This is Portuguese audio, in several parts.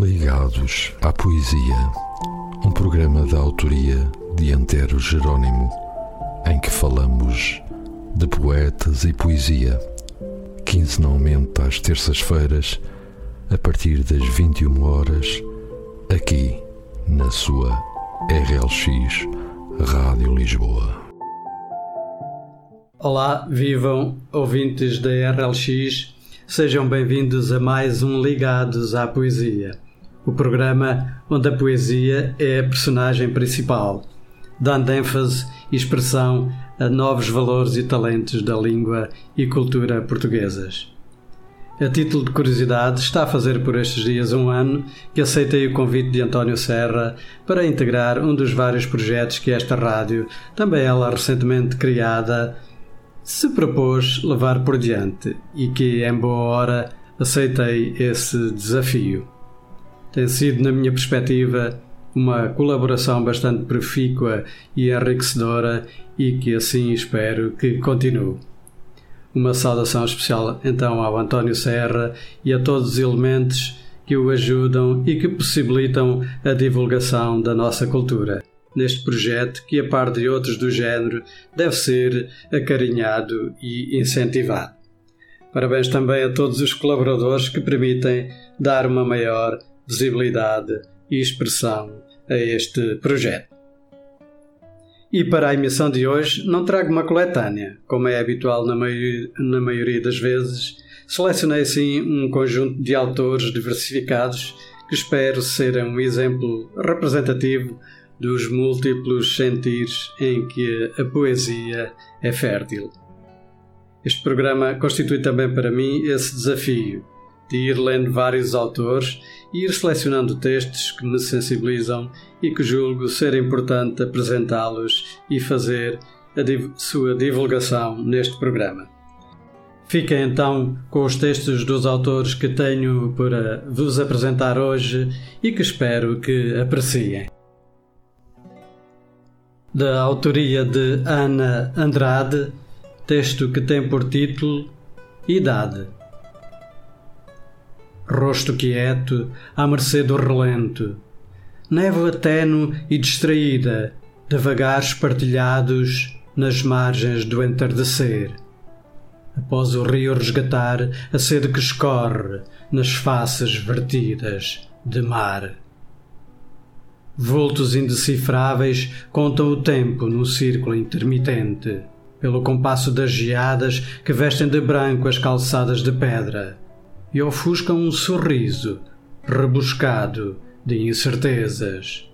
Ligados à Poesia, um programa da autoria de Antero Jerónimo, em que falamos de poetas e poesia, quinzenalmente às terças-feiras, a partir das 21 horas, aqui na sua RLX Rádio Lisboa. Olá, vivam ouvintes da RLX, sejam bem-vindos a mais um Ligados à Poesia, o programa onde a poesia é a personagem principal, dando ênfase e expressão a novos valores e talentos da língua e cultura portuguesas. A título de curiosidade, está a fazer por estes dias um ano que aceitei o convite de António Serra para integrar um dos vários projetos que esta rádio, também ela recentemente criada, se propôs levar por diante e que, em boa hora, aceitei esse desafio. Tem sido, na minha perspectiva, uma colaboração bastante profícua e enriquecedora e que assim espero que continue. Uma saudação especial então ao António Serra e a todos os elementos que o ajudam e que possibilitam a divulgação da nossa cultura neste projeto que, a par de outros do género, deve ser acarinhado e incentivado. Parabéns também a todos os colaboradores que permitem dar uma maior visibilidade e expressão a este projeto. E para a emissão de hoje não trago uma coletânea, como é habitual na na maioria das vezes. Selecionei sim um conjunto de autores diversificados que espero serem um exemplo representativo dos múltiplos sentires em que a poesia é fértil. Este programa constitui também para mim esse desafio de ir lendo vários autores e ir selecionando textos que me sensibilizam e que julgo ser importante apresentá-los e fazer a div sua divulgação neste programa. Fiquem então com os textos dos autores que tenho para vos apresentar hoje e que espero que apreciem da autoria de Ana Andrade, texto que tem por título Idade. Rosto quieto, à mercê do relento, névoa tenue e distraída, devagar espartilhados nas margens do entardecer. Após o rio resgatar a sede que escorre nas faces vertidas de mar. Vultos indecifráveis contam o tempo num círculo intermitente, pelo compasso das geadas que vestem de branco as calçadas de pedra, e ofuscam um sorriso rebuscado de incertezas.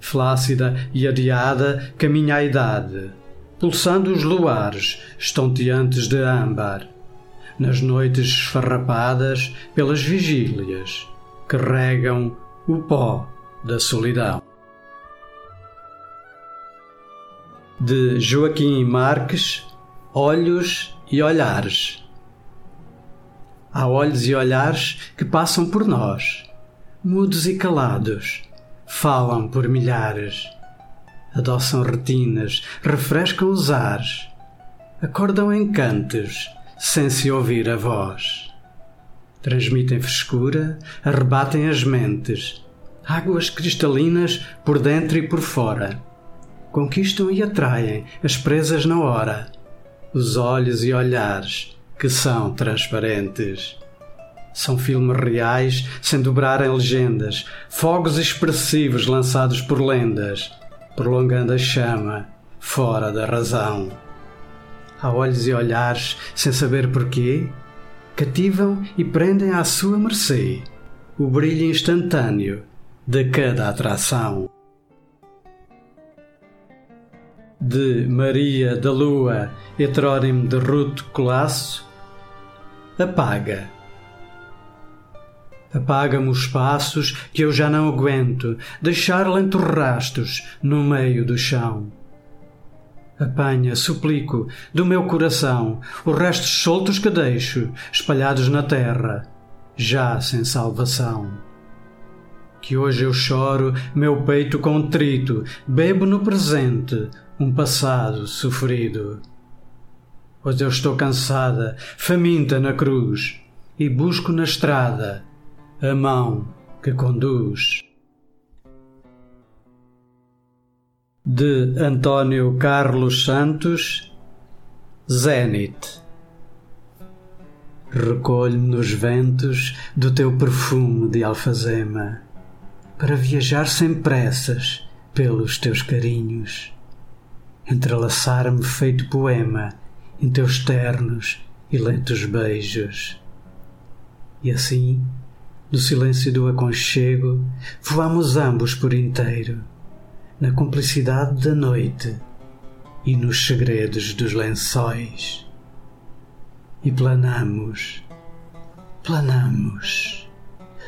Flácida e adiada caminha a idade, pulsando os luares estonteantes de âmbar, nas noites esfarrapadas pelas vigílias que regam o pó da solidão. De Joaquim Marques, Olhos e Olhares. Há olhos e olhares que passam por nós, mudos e calados, falam por milhares, adoçam retinas, refrescam os ares, acordam em cantos, sem se ouvir a voz. Transmitem frescura, arrebatem as mentes, águas cristalinas por dentro e por fora. Conquistam e atraem as presas na hora, os olhos e olhares que são transparentes. São filmes reais sem dobrarem legendas, fogos expressivos lançados por lendas, prolongando a chama fora da razão. Há olhos e olhares sem saber porquê, cativam e prendem à sua mercê o brilho instantâneo de cada atração. De Maria da Lua, heterónimo de Ruto Colasso, apaga. Apaga-me os passos que eu já não aguento, deixar lentos rastos no meio do chão. Apanha, suplico, do meu coração os restos soltos que deixo, espalhados na terra, já sem salvação que hoje eu choro, meu peito contrito, bebo no presente um passado sofrido. Pois eu estou cansada, faminta na cruz, e busco na estrada a mão que conduz. De António Carlos Santos, Zenit. Recolho-me nos ventos do teu perfume de alfazema, para viajar sem pressas pelos teus carinhos, entrelaçar-me feito poema em teus ternos e lentos beijos. E assim, no silêncio do aconchego, voamos ambos por inteiro, na cumplicidade da noite e nos segredos dos lençóis. E planamos, planamos,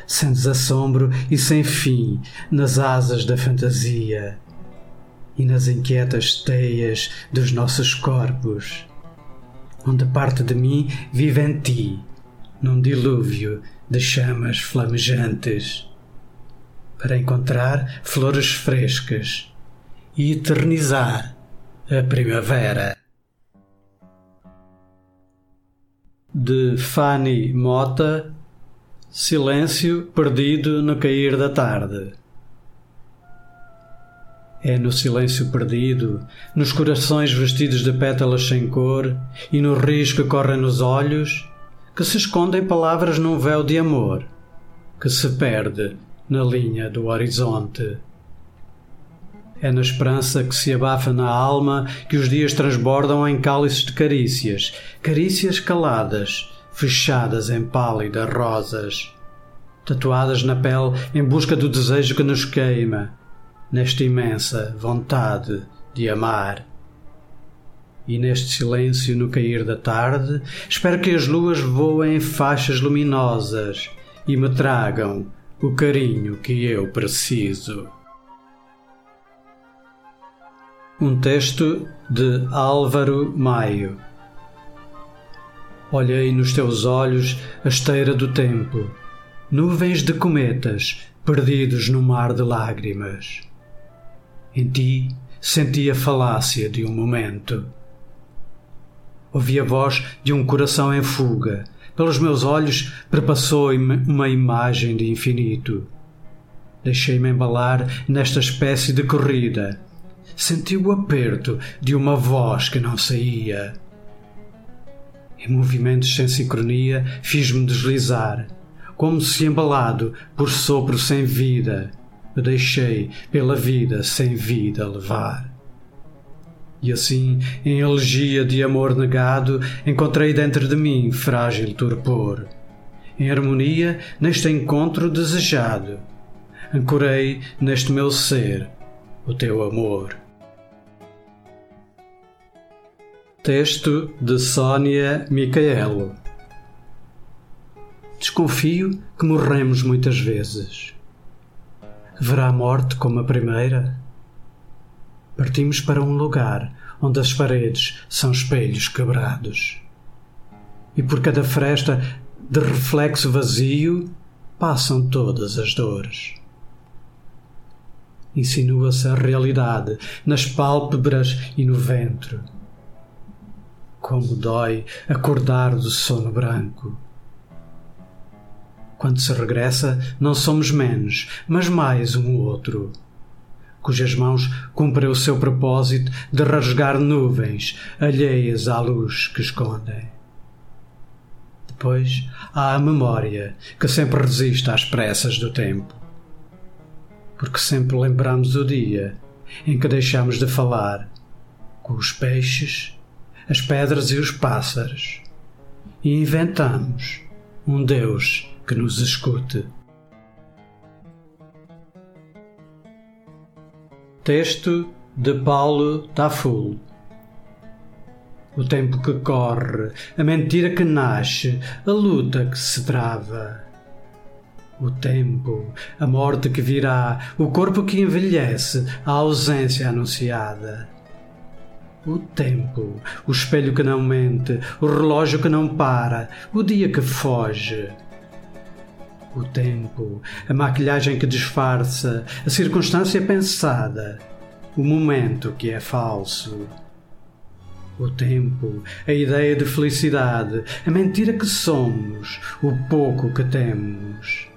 sem desassombro e sem fim, nas asas da fantasia e nas inquietas teias dos nossos corpos, onde parte de mim vive em ti num dilúvio de chamas flamejantes, para encontrar flores frescas e eternizar a primavera. De Fanny Mota, Silêncio perdido no cair da tarde. É no silêncio perdido, nos corações vestidos de pétalas sem cor e no rios que correm nos olhos que se escondem palavras num véu de amor que se perde na linha do horizonte. É na esperança que se abafa na alma que os dias transbordam em cálices de carícias, carícias caladas, fechadas em pálidas rosas, tatuadas na pele em busca do desejo que nos queima, nesta imensa vontade de amar. E neste silêncio no cair da tarde, espero que as luas voem em faixas luminosas e me tragam o carinho que eu preciso. Um texto de Álvaro Maio. Olhei nos teus olhos a esteira do tempo, nuvens de cometas perdidos no mar de lágrimas. Em ti senti a falácia de um momento Ouvi a voz de um coração em fuga. Pelos meus olhos perpassou-me uma imagem de infinito. Deixei-me embalar nesta espécie de corrida. Senti o aperto de uma voz que não saía. Em movimentos sem sincronia, fiz-me deslizar, como se embalado por sopro sem vida, me deixei pela vida sem vida levar. E assim, em elegia de amor negado, encontrei dentro de mim frágil torpor. Em harmonia, neste encontro desejado, ancorei neste meu ser o teu amor. Texto de Sônia Micaelo Desconfio que morremos muitas vezes. Haverá morte como a primeira? Partimos para um lugar onde as paredes são espelhos quebrados. E por cada fresta de reflexo vazio passam todas as dores. Insinua-se a realidade nas pálpebras e no ventre. Como dói acordar do sono branco. Quando se regressa, não somos menos, mas mais um outro cujas mãos cumprem o seu propósito de rasgar nuvens alheias à luz que escondem. Depois há a memória que sempre resiste às pressas do tempo. Porque sempre lembramos o dia em que deixamos de falar com os peixes, as pedras e os pássaros e inventamos um Deus que nos escute. Texto de Paulo Taful O tempo que corre, a mentira que nasce, a luta que se trava. O tempo, a morte que virá, o corpo que envelhece, a ausência anunciada. O tempo, o espelho que não mente, o relógio que não para, o dia que foge o tempo, a maquilhagem que disfarça, a circunstância pensada, o momento que é falso. O tempo, a ideia de felicidade, a mentira que somos, o pouco que temos.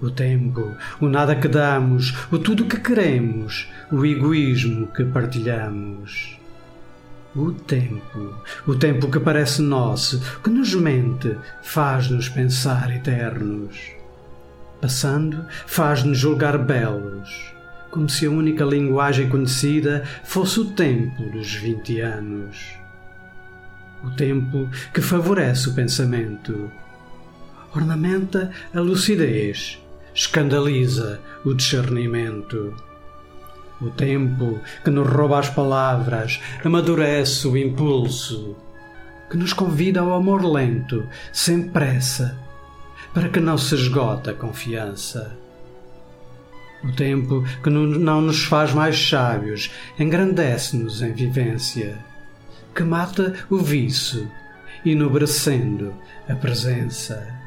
O tempo, o nada que damos, o tudo que queremos, o egoísmo que partilhamos. O tempo, o tempo que parece nosso, que nos mente, faz-nos pensar eternos. Passando, faz-nos julgar belos, como se a única linguagem conhecida fosse o tempo dos vinte anos. O tempo que favorece o pensamento, ornamenta a lucidez, escandaliza o discernimento. O tempo que nos rouba as palavras amadurece o impulso, que nos convida ao amor lento, sem pressa, para que não se esgote a confiança. O tempo que não nos faz mais sábios engrandece-nos em vivência, que mata o vício, enobrecendo a presença.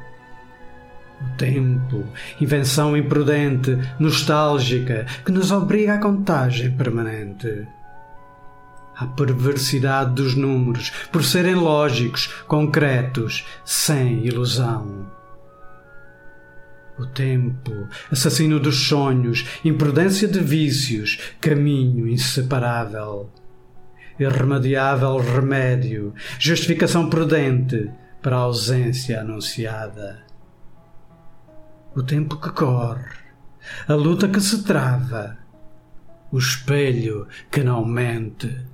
O tempo, invenção imprudente, nostálgica, que nos obriga à contagem permanente. A perversidade dos números, por serem lógicos, concretos, sem ilusão. O tempo, assassino dos sonhos, imprudência de vícios, caminho inseparável. Irremediável remédio, justificação prudente para a ausência anunciada o tempo que corre, a luta que se trava, o espelho que não mente.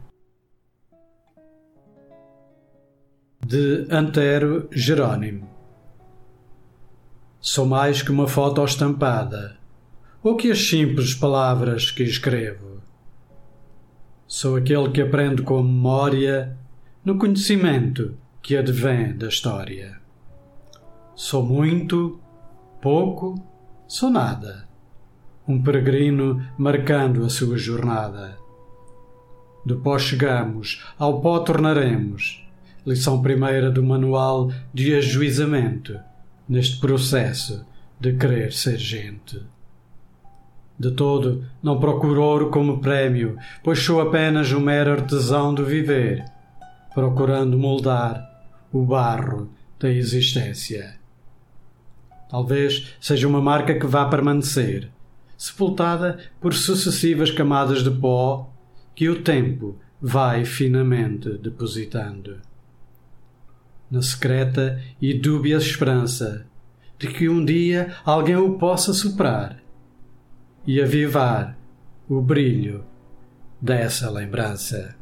De Antero Jerônimo Sou mais que uma foto estampada, ou que as simples palavras que escrevo. Sou aquele que aprende com memória no conhecimento que advém da história. Sou muito pouco, sou nada. Um peregrino marcando a sua jornada. Pó chegamos, ao pó tornaremos. Lição primeira do manual de ajuizamento neste processo de querer ser gente. De todo, não procuro ouro como prémio, pois sou apenas um mero artesão do viver, procurando moldar o barro da existência. Talvez seja uma marca que vá permanecer, sepultada por sucessivas camadas de pó que o tempo vai finamente depositando. Na secreta e dúbia esperança de que um dia alguém o possa soprar e avivar o brilho dessa lembrança.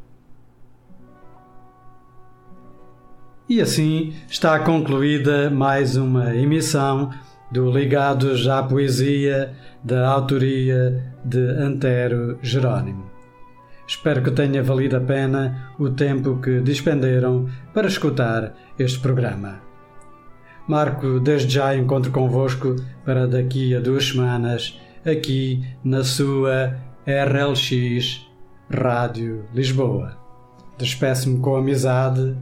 E assim está concluída mais uma emissão do Ligados à Poesia da autoria de Antero Jerónimo. Espero que tenha valido a pena o tempo que dispenderam para escutar este programa. Marco desde já encontro convosco para daqui a duas semanas, aqui na sua RLX Rádio Lisboa. Despeço-me com amizade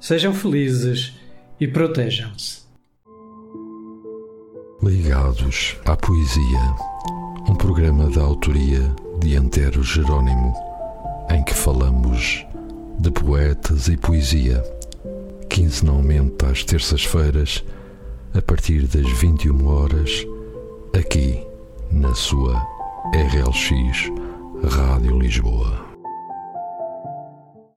Sejam felizes e protejam-se. Ligados à Poesia, um programa da autoria de Antero Jerônimo, em que falamos de poetas e poesia, quinzenalmente às terças-feiras, a partir das 21 horas, aqui na sua RLX Rádio Lisboa.